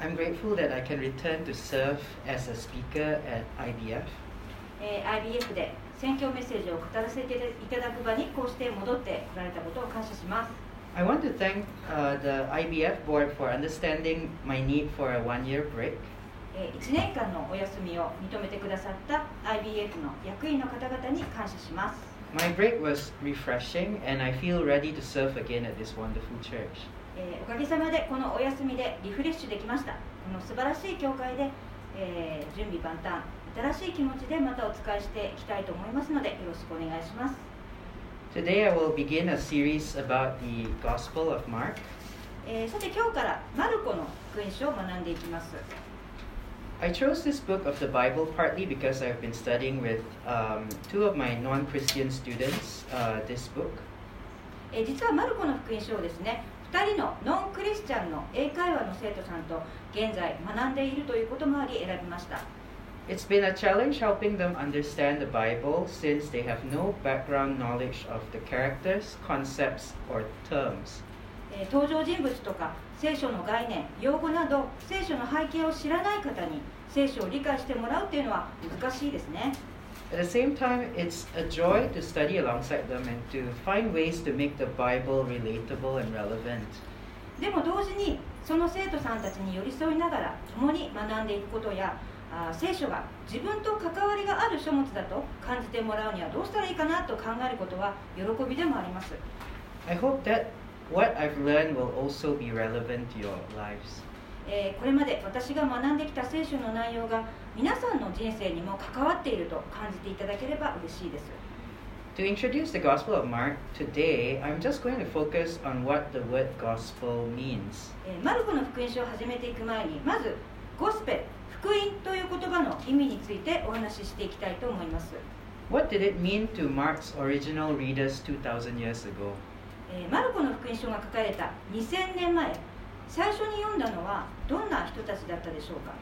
I'm grateful that I can return to serve as a speaker at IBF. えー IBF で宣教メッセージを語らせていただく場にこうして戻ってこられたことを感謝します I want to thank uh, the IBF board for understanding my need for a one year break. え1年間のお休みを認めてくださった IBF の役員の方々に感謝します My break was refreshing, and I feel ready to serve again at this wonderful church. えーおかげさまでこのお休みでリフレッシュできましたこの素晴らしい教会で、えー準備万端新しい気持ちでまたお使いしていきたいと思いますのでよろしくお願いします Today, I will begin a series about the Gospel of Mark. えーさて今日からマルコの福音書を学んでいきます I chose this book of the Bible partly because I've been studying with um, two of my non Christian students uh, this book. えー実はマルコの福音書をですね2人のノンクリスチャンの英会話の生徒さんと現在学んでいるということもあり選びました It's been a challenge helping them understand the Bible since they have no background knowledge of the characters, concepts, or terms. えー登場人物とか聖書の概念用語など聖書の背景を知らない方に聖書を理解してもらうっていうのは難しいですね the same time, it's a joy to study alongside them and to find ways to make the Bible relatable and relevant. でも同時にその生徒さんたちに寄り添いながら共に学んでいくことやあ聖書が自分と関わりがある書物だと感じてもらうにはどうしたらいいかなと考えることは喜びでもあります。これまで私が学んできた聖書の内容が皆さんの人生にも関わっていると感じていただければ嬉しいです To introduce the Gospel of Mark today, I'm just going to focus on what the word gospel means. えーマルコの福音書を始めていく前にまずゴスペル福音という言葉の意味についてお話ししていきたいと思います What did it mean to Mark's original readers 2,000 years ago? えーマルコの福音書が書かれた2000年前最初に読んだのはどんな人たちだったでしょうか？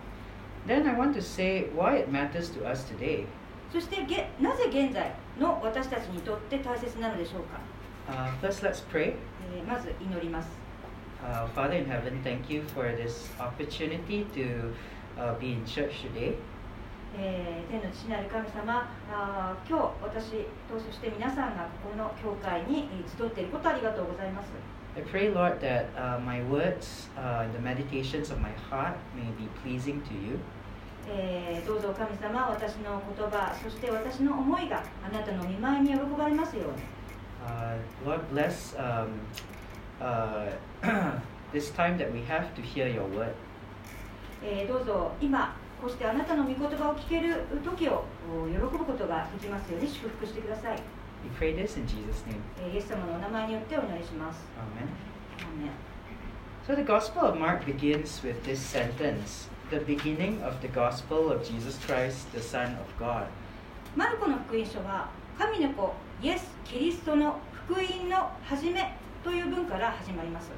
Then I want to say why it matters to us today. そしてげなぜ現在の私たちにとって大切なのでしょうか、Uh, first, let's pray. えーまず祈ります Uh, Father in heaven, thank you for this opportunity to uh, be in church today. えー天の父なる神様あー今日私とそして皆さんがここの教会にえー集っていることありがとうございます I pray, Lord, that uh, my words uh, and the meditations of my heart may be pleasing to you. えーどうぞ神様私の言葉そして私の思いがあなたの見舞いに喜ばれますように Uh, Lord, bless um, uh, this time that we have to hear your word. えーどうぞ今こうしてあなたの御言葉を聞ける時をお喜ぶことができますように祝福してください、We pray this in Jesus' name. えーイエス様のお名前によってお祈りします Amen. アーメン So the Gospel of Mark begins with this sentence the beginning of the Gospel of Jesus Christ, the Son of God. マルコの福音書は神の子イエス・キリストの福音の始めという文から始まります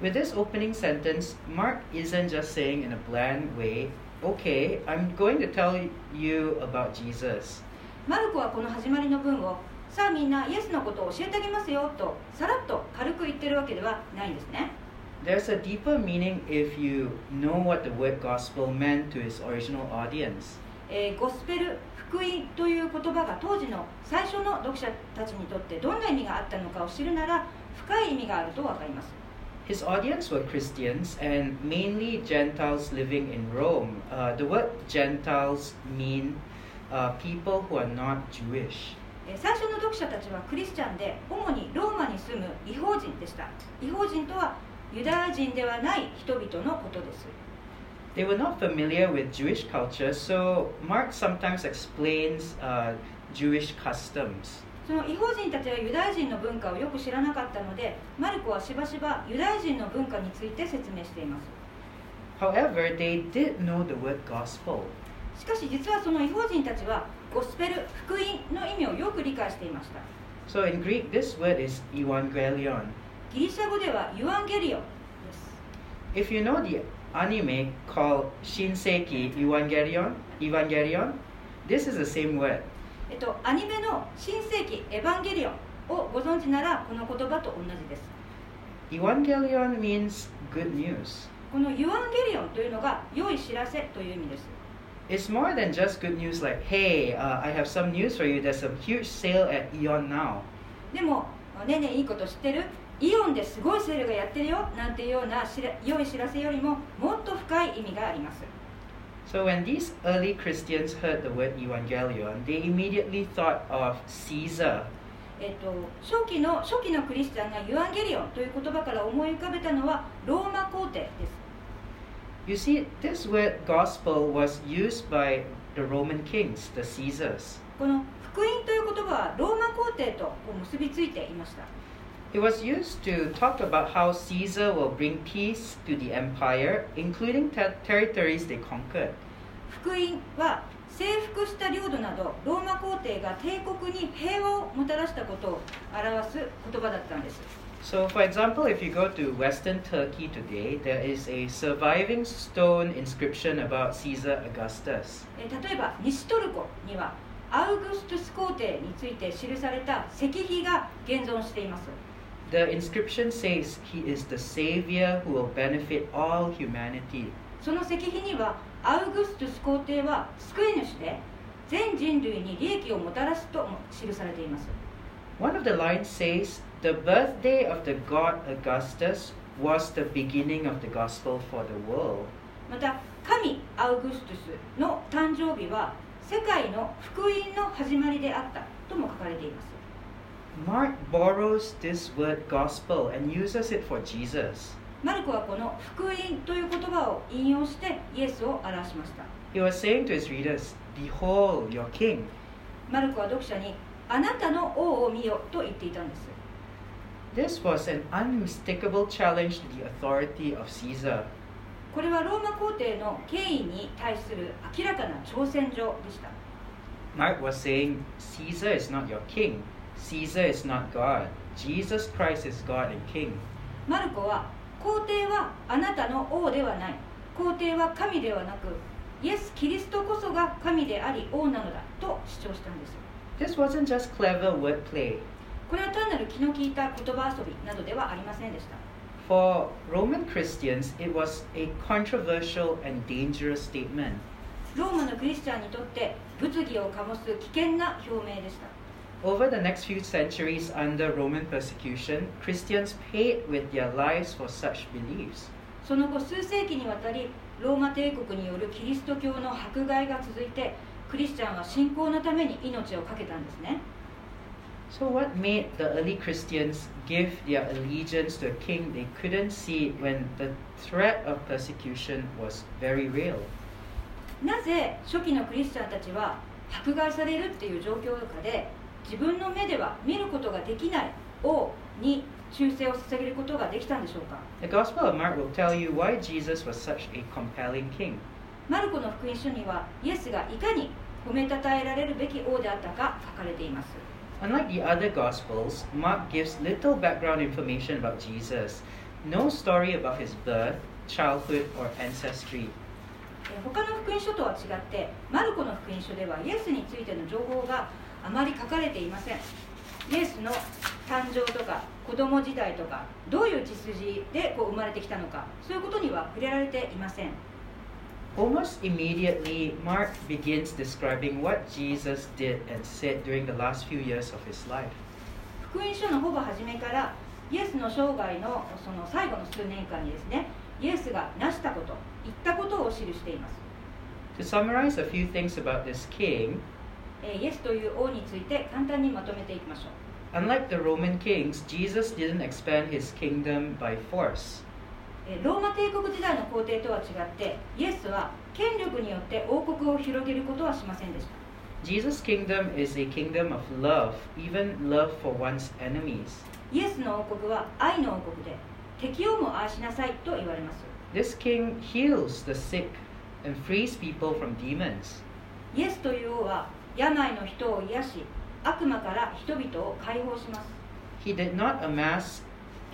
With this opening sentence, Mark isn't just saying in a bland way, okay, I'm going to tell you about Jesus. マルコはこの始まりの文をさあみんなイエスのことを教えてあげますよとさらっと軽く言ってるわけではないんですね There's a deeper meaning if you know what the word gospel meant to its original audience. えーゴスペル福音という言葉が当時の最初の読者たちにとってどんな意味があったのかを知るなら深い意味があると分かります His audience were Christians and mainly Gentiles living in Rome. Uh, the word Gentiles mean uh, people who are not Jewish. えー最初の読者たちはクリスチャンで主にローマに住む違法人でした違法人とはユダヤ人ではない人々のことです They were not familiar with Jewish culture, so Mark sometimes explains uh, Jewish customs. その違法人たちはユダヤ人の文化をよく知らなかったのでマルコはしばしばユダヤ人の文化について説明しています However, they did know the word gospel. しかし実はその違法人たちはゴスペル福音の意味をよく理解していました So in Greek, this word is evangelion. ギリシャ語ではユアンゲリオンです If you know the anime called Shinseki Evangelion, Evangelion, this is the same word. えっとアニメの新世紀エヴァンゲリオンをご存知ならこの言葉と同じです Evangelion means good news. このユアンゲリオンというのが良い知らせという意味です It's more than just good news like, hey, uh, I have some news for you. There's a huge sale at Eon now. でもねえねえいいこと知ってるイオンですごいセールがやってるよなんていうような良い知らせよりももっと深い意味があります So when these early Christians heard the word evangelion, they immediately thought of Caesar. えっと、初期の初期のクリスチャンがユアンゲリオンという言葉から思い浮かべたのはローマ皇帝です You see, this word gospel was used by the Roman kings, the Caesars. この福音という言葉はローマ皇帝と結びついていました It was used to talk about how Caesar will bring peace to the empire, including ter- territories they conquered. 福音は征服した領土などローマ皇帝が帝国に平和をもたらしたことを表す言葉だったんです So, for example, if you go to Western Turkey today, there is a surviving stone inscription about Caesar Augustus. えー例えば西トルコにはアウグストゥス皇帝について記された石碑が現存しています The inscription says he is the savior who will benefit all humanity. その石碑にはアウグストゥス皇帝は救い主で全人類に利益をもたらすとも記されています One of the lines says, The birthday of the god Augustus was the beginning of the gospel for the world. また神アウグストゥスの誕生日は世界の福音の始まりであったとも書かれています Mark borrows this word gospel and uses it for Jesus. マルコはこの福音という言葉を引用してイエスを表しました He was saying to his readers, Behold your king. マルコは読者にあなたの王を見よと言っていたんです This was an unmistakable challenge to the authority of Caesar. これはローマ皇帝の権威に対する明らかな挑戦状でした Mark was saying, Caesar is not your king. Caesar is not God. Jesus Christ is God and King. マルコは皇帝はあなたの王ではない皇帝は神ではなくイエス・キリストこそが神であり王なのだと主張したんです This wasn't just clever wordplay. これは単なる気の利いた言葉遊びなどではありませんでした For Roman Christians, it was a controversial and dangerous statement. ローマのクリスチャンにとって物議を醸す危険な表明でした Over the next few centuries under Roman persecution, Christians paid with their lives for such beliefs. その後数世紀にわたりローマ帝国によるキリスト教の迫害が続いてクリスチャンは信仰のために命を懸けたんですね So, what made the early Christians give their allegiance to a king they couldn't see when the threat of persecution was very real? なぜ初期のクリスチャンたちは迫害されるっていう状況の中で自分の目では見ることができない王に忠誠を捧げることができたんでしょうか The Gospel of Mark will tell you why Jesus was such a compelling king. マルコの福音書にはイエスがいかに褒めたたえられるべき王であったか書かれています Unlike the other Gospels, Mark gives little background information about Jesus, no story about his birth, childhood, or ancestry. え他の福音書とは違ってマルコの福音書ではイエスについての情報があまり書かれていませんイエスの誕生とか子供時代とかどういう血筋でこう生まれてきたのかそういうことには触れられていません Almost immediately, Mark begins describing what Jesus did and said during the last few years of his life. 福音書のほぼ初めからイエスの生涯のその最後の数年間にですねイエスが成したこと言ったことを記しています To summarize a few things about this king, えーイエスという王について簡単にまとめていきましょう unlike the Roman kings, Jesus didn't expand his kingdom by force. えーローマ帝国時代の皇帝とは違ってイエスは権力によって王国を広げることはしませんでした Jesus' kingdom is a kingdom of love, even love for one's enemies. イエスの王国は愛の王国で敵をも愛しなさいと言われます This king heals the sick and frees people from demons. イエスという王は病の人を癒し悪魔から人々を解放します He did not amass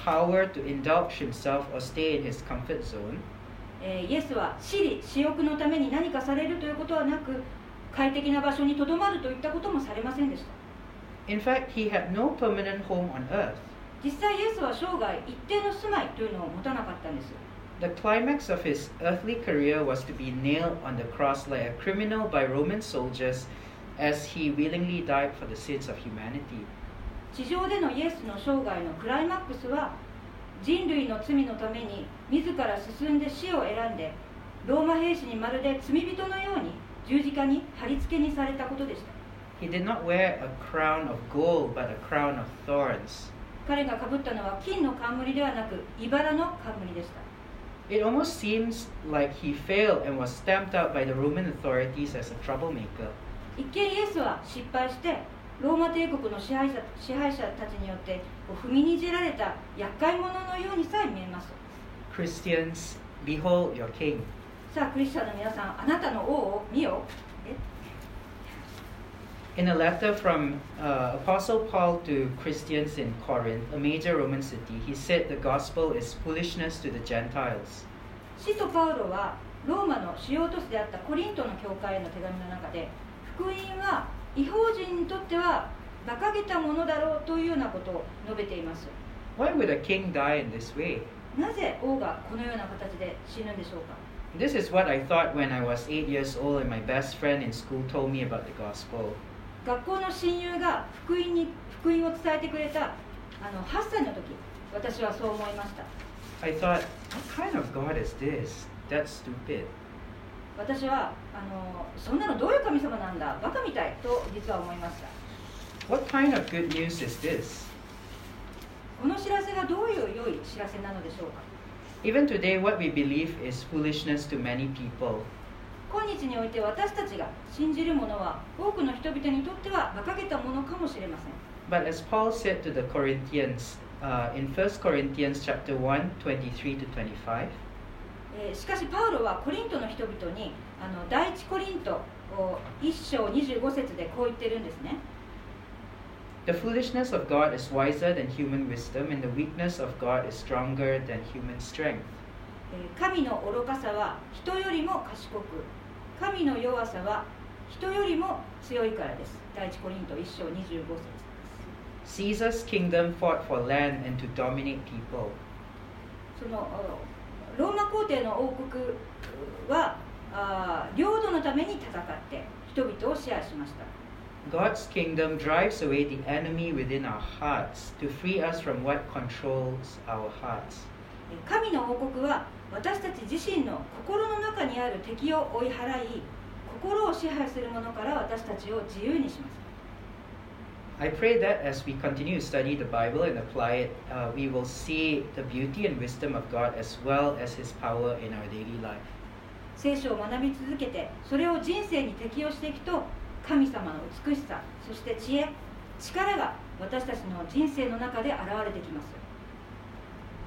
power to indulge himself or stay in his comfort zone. えーイエスは私利私欲のために何かされるということはなく快適な場所にとどまるといったこともされませんでした In fact, he had no permanent home on earth. 実際イエスは生涯一定の住まいというのを持たなかったんです The climax of his earthly career was to be nailed on the cross like a criminal by Roman soldiers as he willingly died for the sins of humanity. 地上でのイエスの生涯のクライマックスは人類の罪のために自ら進んで死を選んでローマ兵士にまるで罪人のように十字架に貼り付けにされたことでした He did not wear a crown of gold, but a crown of thorns. 彼がかぶったのは金の冠ではなく茨の冠でした It almost seems like he failed and was stamped out by the Roman authorities as a troublemaker. 一見イエスは失敗してローマ帝国の支配者支配者たちによって踏みにじられた厄介者のようにさえ見えます Christians, behold your king. さあクリスチャンの皆さんあなたの王を見よえ In a letter from uh, Apostle Paul to Christians in Corinth, a major Roman city, he said the gospel is foolishness to the Gentiles. 使徒パウロはローマの主要都市であったコリントの教会への手紙の中で福音は違法人にとっては馬鹿げたものだろうというようなことを述べています Why would a king die in this way? なぜ王がこのような形で死ぬんでしょうか This is what I thought when I was eight years old and my best friend in school told me about the gospel. 学校の親友が福音に福音を伝えてくれたあの8歳の時私はそう思いました I thought, what kind of God is this? That's stupid. 私はあのそんなのどういう神様なんだバカみたいと実は思いました What kind of good news is this? この知らせがどういう良い知らせなのでしょうか Even today, what we believe is foolishness to many people. 今日において私たちが信じるものは多くの人々にとっては馬鹿げたものかもしれません But as Paul said to the Corinthians uh, in 1 Corinthians chapter 1, 23 to 25, えーしかしパウロはコリントの人々にあの第一コリントお1章25節でこう言ってるんですね The foolishness of God is wiser than human wisdom, and the weakness of God is stronger than human strength. えー神の愚かさは人よりも賢く神の弱さは人よりも強いからです第一コリント1章25節 Caesar's kingdom fought for land and to dominate people. そのおローマ皇帝の王国はあー領土のために戦って人々を支配しました God's kingdom drives away the enemy within our hearts to free us from what controls our hearts. え神の王国は私たち自身の心の中にある敵を追い払い心を支配するものから私たちを自由にします I pray that as we continue to study the Bible and apply it, uh, we will see the beauty and wisdom of God as well as His power in our daily life. 聖書を学び続けてそれを人生に適用していくと神様の美しさそして知恵力が私たちの人生の中で現れてきます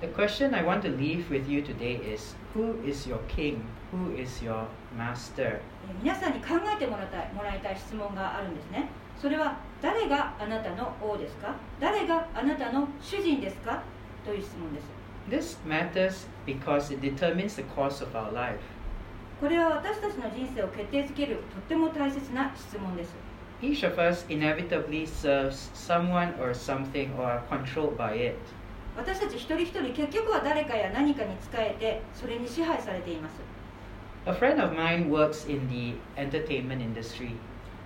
The question I want to leave with you today is Who is your king? Who is your master? えー皆さんに考えてもらいたいもらいたい質問があるんですねそれは誰があなたの王ですか誰があなたの主人ですかという質問です This matters because it determines the course of our life. これは私たちの人生を決定づけるとっても大切な質問です Each of us inevitably serves someone or something or are controlled by it. 私たち一人一人結局は誰かや何かに仕えてそれに支配されています A friend of mine works in the entertainment industry.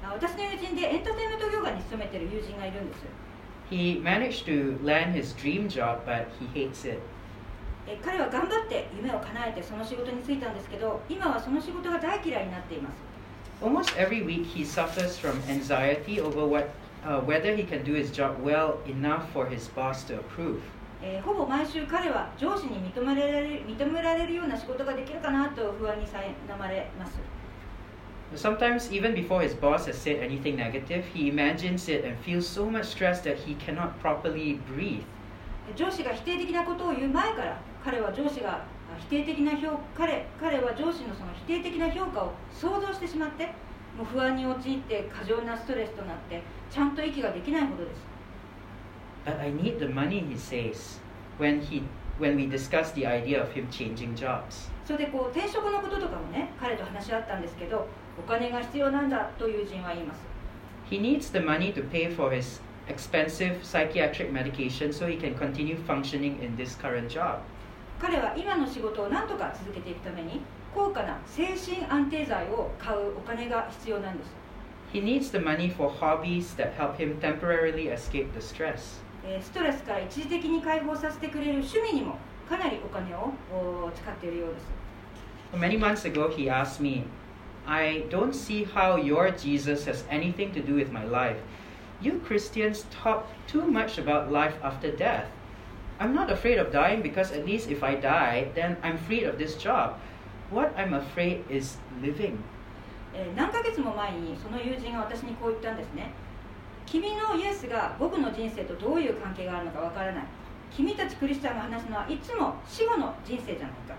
あ私の友人でエンターテインメント業界に勤めている友人がいるんです He managed to land his dream job, but he hates it. え彼は頑張って夢を叶えてその仕事に就いたんですけど今はその仕事が大嫌いになっています Almost every week, he suffers from anxiety over what, uh, whether he can do his job well enough for his boss to approve. えーほぼ毎週彼は上司に認められる認められるような仕事ができるかなと不安にさえまれます Sometimes, even before his boss has said anything negative, he imagines it and feels so much stress that he cannot properly breathe. え上司が否定的なことを言う前から彼は上司があ否定的な評彼彼は上司のその否定的な評価を想像してしまってもう不安に陥って過剰なストレスとなってちゃんと息ができないほどです But I need the money, he says, when, he, when we discuss the idea of him changing jobs. それでこう転職のこととかもね彼と話し合ったんですけどお金が必要なんだと友人は言います He needs the money to pay for his expensive psychiatric medication so he can continue functioning in this current job. 彼は今の仕事を何とか続けていくために高価な精神安定剤を買うお金が必要なんです He needs the money for hobbies that help him temporarily escape the stress. えーストレスから一時的に解放させてくれる趣味にもかなりお金をお使っているようです Many months ago, he asked me, I don't see how your Jesus has anything to do with my life. You Christians talk too much about life after death. I'm not afraid of dying because at least if I die, then I'm freed of this job. What I'm afraid is living. え何ヶ月も前にその友人が私にこう言ったんですね。君のイエスが僕の人生とどういう関係があるのかわからない。君たちクリスチャンが話すのはいつも死後の人生じゃないか。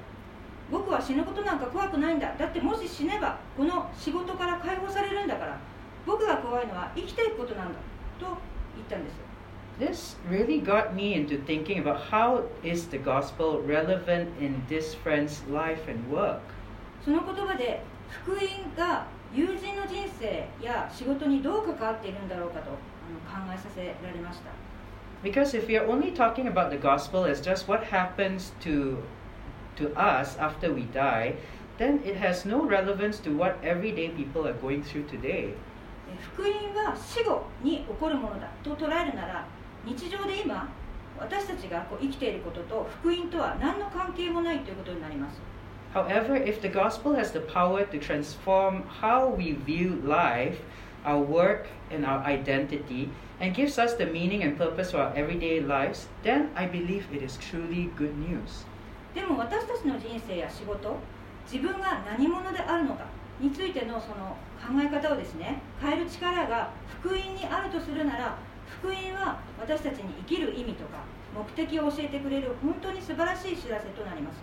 僕は死ぬことなんか怖くないんだ。だってもし死ねばこの仕事から解放されるんだから。僕が怖いのは生きていくことなんだ。と言ったんです This really got me into thinking about how is the gospel relevant in this friend's life and work. その言葉で福音が友人の人生や仕事にどう関わっているんだろうかとあの考えさせられました Because if we are only talking about the gospel as just what happens to to us after we die, then it has no relevance to what everyday people are going through today. え福音は死後に起こるものだと捉えるなら 日常で今私たちがこう生きていることと福音とは何の関係もないということになります However, if the gospel has the power to transform how we view life, our work, and our identity, and gives us the meaning and purpose for our everyday lives, then I believe it is truly good news. でも私たちの人生や仕事自分が何者であるのかについてのその考え方をですね変える力が福音にあるとするなら福音は私たちに生きる意味とか目的を教えてくれる本当に素晴らしい知らせとなります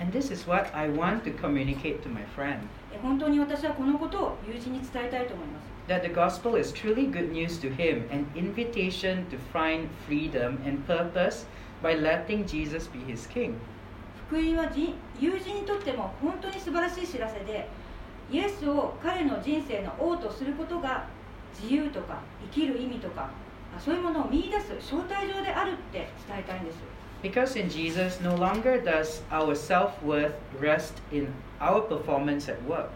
And this is what I want to communicate to my friend え本当に私はこのことを友人に伝えたいと思います that the gospel is truly good news to him, an invitation to find freedom and purpose by letting Jesus be his king. 福音はじ友人にとっても本当に素晴らしい知らせでイエスを彼の人生の王とすることが自由とか生きる意味とかあそういうものを見出す招待状であるって伝えたいんです Because in Jesus, no longer does our self worth rest in our performance at work.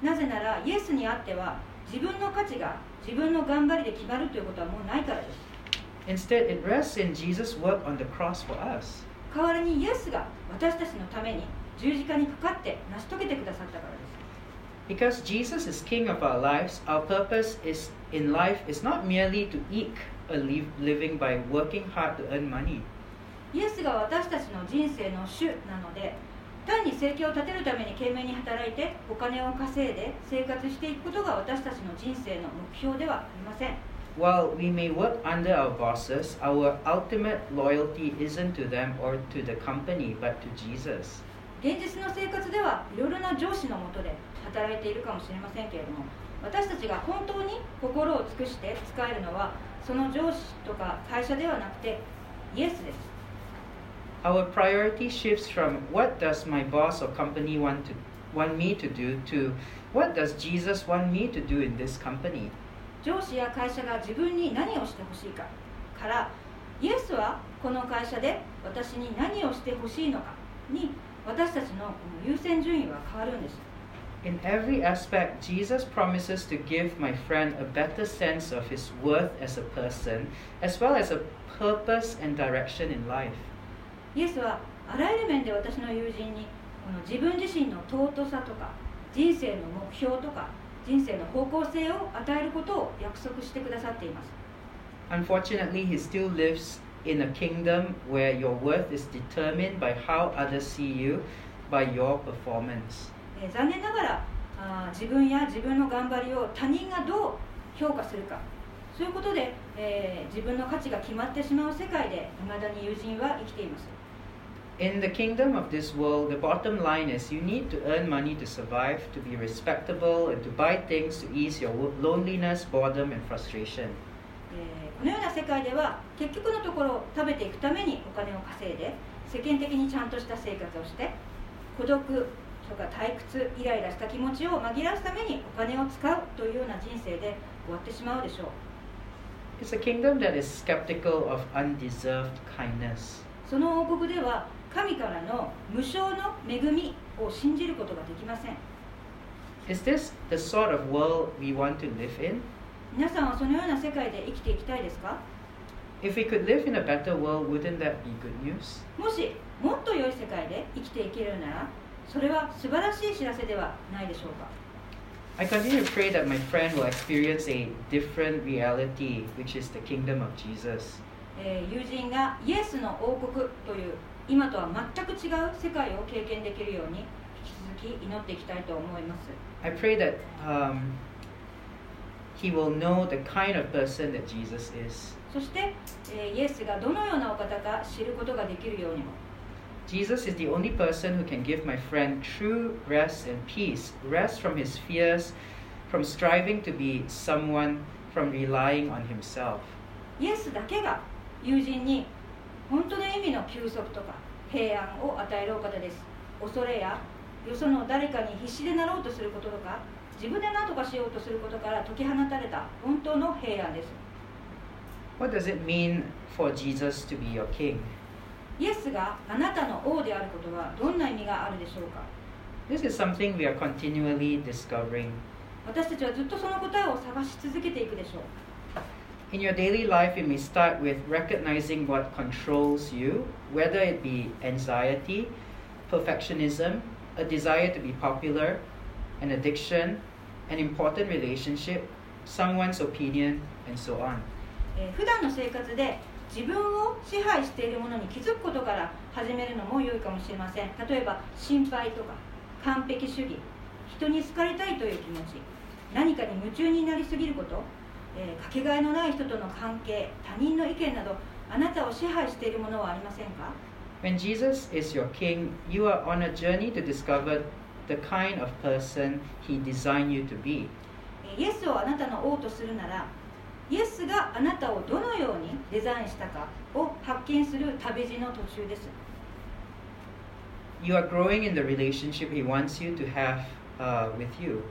なぜならイエスにあっては自分の価値が自分の頑張りで決まるということはもうないからです Instead, it rests in Jesus' work on the cross for us. 代わりにイエスが私たちのために十字架にかかって成し遂げてくださったからです Because Jesus is King of our lives, our purpose is in life is not merely to eke a liv- living by working hard to earn money. イエスが私たちの人生の主なので単に生計を立てるために懸命に働いてお金を稼いで生活していくことが私たちの人生の目標ではありません While we may work under our bosses, our ultimate loyalty isn't to them or to the company, but to Jesus. 現実の生活ではいろいろな上司のもとで働いているかもしれませんけれども私たちが本当に心を尽くして使えるのはその上司とか会社ではなくてイエスです Our priority shifts from what does my boss or company want to want me to do to what does Jesus want me to do in this company? 上司や会社が自分に何をしてほしいかからイエスはこの会社で私に何をしてほしいのかに私たちの優先順位は変わるんです In every aspect, Jesus promises to give my friend a better sense of his worth as a person, as well as a purpose and direction in life. イエスはあらゆる面で私の友人にこの自分自身の尊さとか人生の目標とか人生の方向性を与えることを約束してくださっています Unfortunately, he still lives in a kingdom where your worth is determined by how others see you, by your performance. 残念ながらあ自分や自分の頑張りを他人がどう評価するかそういうことで、えー、自分の価値が決まってしまう世界でいまだに友人は生きています。In the kingdom of this world, the bottom line is you need to earn money to survive, to be respectable, and to buy things to ease your loneliness, boredom, and frustration. のような世界では結局のところ食べていくためにお金を稼いで世間的にちゃんとした生活をして孤独とか退屈イライラした気持ちを紛らわすためにお金を使うというような人生で終わってしまうでしょう It's a kingdom that is skeptical of undeserved kindness. その王国では神からの無償の恵みを信じることができません Is this the sort of world we want to live in? 皆さんはそのような世界で生きていきたいですか If we could live in a better world, wouldn't that be good news? もしもっと良い世界で生きていけるならそれは素晴らしい知らせではないでしょうか I continue to pray that my friend will experience a different reality, which is the kingdom of Jesus. えー友人がイエスの王国という今とは全く違う世界を経験できるように引き続き祈っていきたいと思います I pray that um, he will know the kind of person that Jesus is. そして、えーイエスがどのようなお方か知ることができるようにも Jesus is the only person who can give my friend true rest and peace rest from his fears, from striving to be someone, from relying on himself. イエスだけが友人に本当の意味の休息とか平安を与えるお方です恐れやよその誰かに必死でなろうとすることとか自分で何とかしようとすることから解き放たれた本当の平安です What does it mean for Jesus to be your king? イエスがあなたの王であることはどんな意味があるでしょうか This is something we are continually discovering. 私たちはずっとその答えを探し続けていくでしょう In your daily life, you may start with recognizing what controls you, whether it be anxiety, perfectionism, a desire to be popular, an addiction, an important relationship, someone's opinion, and so on. えー普段の生活で自分を支配しているものに気づくことから始めるのも良いかもしれません例えば心配とか完璧主義人に好かれたいという気持ち何かに夢中になりすぎること、えーかけがえのない人との関係他人の意見などあなたを支配しているものはありませんか？When Jesus is your king, you are on a journey to discover the kind of person he designed you to be. えーイエスをあなたの王とするならイエスがあなたをどのようにデザインしたかを発見する旅路の途中です You are growing in the relationship he wants you to have uh, with you.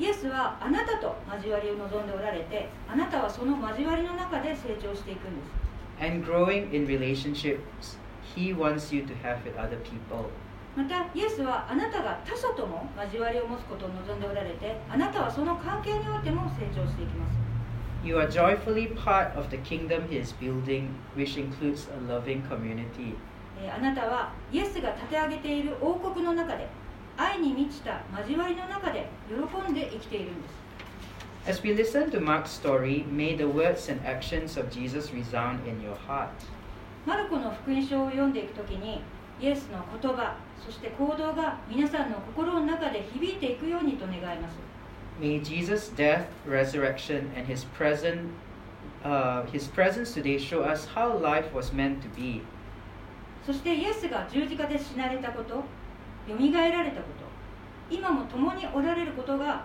イエスはあなたと交わりを望んでおられてあなたはその交わりの中で成長していくんです And growing in relationships he wants you to have with other people. またイエスはあなたが他者とも交わりを持つことを望んでおられてあなたはその関係においても成長していきます You are joyfully part of the kingdom he is building, which includes a loving community. えーあなたはイエスが立て上げている王国の中で愛に満ちた交わりの中で喜んで生きているんです As we listen to Mark's story, may the words and actions of Jesus resound in your heart. マルコの福音書を読んでいくときにイエスの言葉そして行動が皆さんの心の中で響いていくようにと願います May Jesus' death, resurrection, and his present, uh, his presence today show us how life was meant to be. そしてイエスが十字架で死なれたことよみがえられたこと今も共におられることが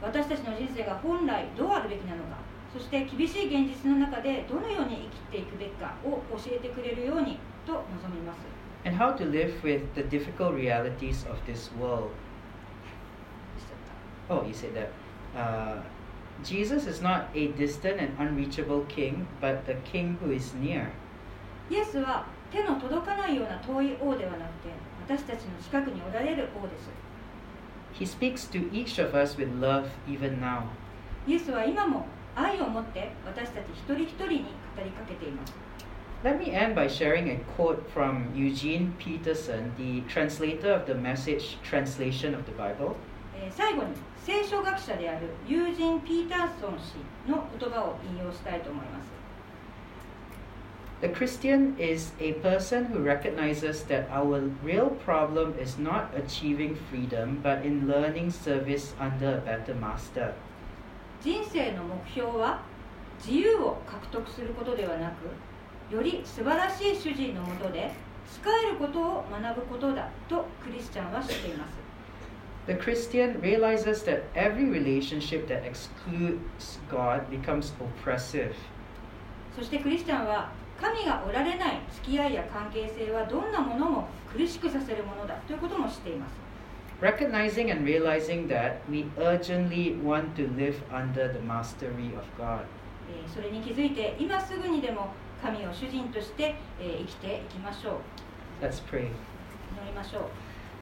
私たちの人生が本来どうあるべきなのかそして厳しい現実の中でどのように生きていくべきかを教えてくれるように and how to live with the difficult realities of this world. Oh, you said that. Uh, Jesus is not a distant and unreachable king, but the king who is near. イエスは手の届かないような遠い王ではなくて私たちの近くにおられる王です He speaks to each of us with love even now. イエスは今も愛を持って私たち一人一人に語りかけています Let me end by sharing a quote from Eugene Peterson, the translator of the message translation of the Bible. えー最後に聖書学者であるユージン・ピーターソン氏の言葉を引用したいと思います The Christian is a person who recognizes that our real problem is not achieving freedom, but in learning service under a better master. 人生の目標は自由を獲得することではなく より素晴らしい主人のもとで使えることを学ぶことだとクリスチャンは知っています The Christian realizes that every relationship that excludes God becomes oppressive. そしてクリスチャンは神がおられない付き合いや関係性はどんなものも苦しくさせるものだということも知っています Recognizing and realizing that we urgently want to live under the mastery of God. えーそれに気づいて今すぐにでも神を主人として、えー生きていきましょう Let's pray. 祈りましょう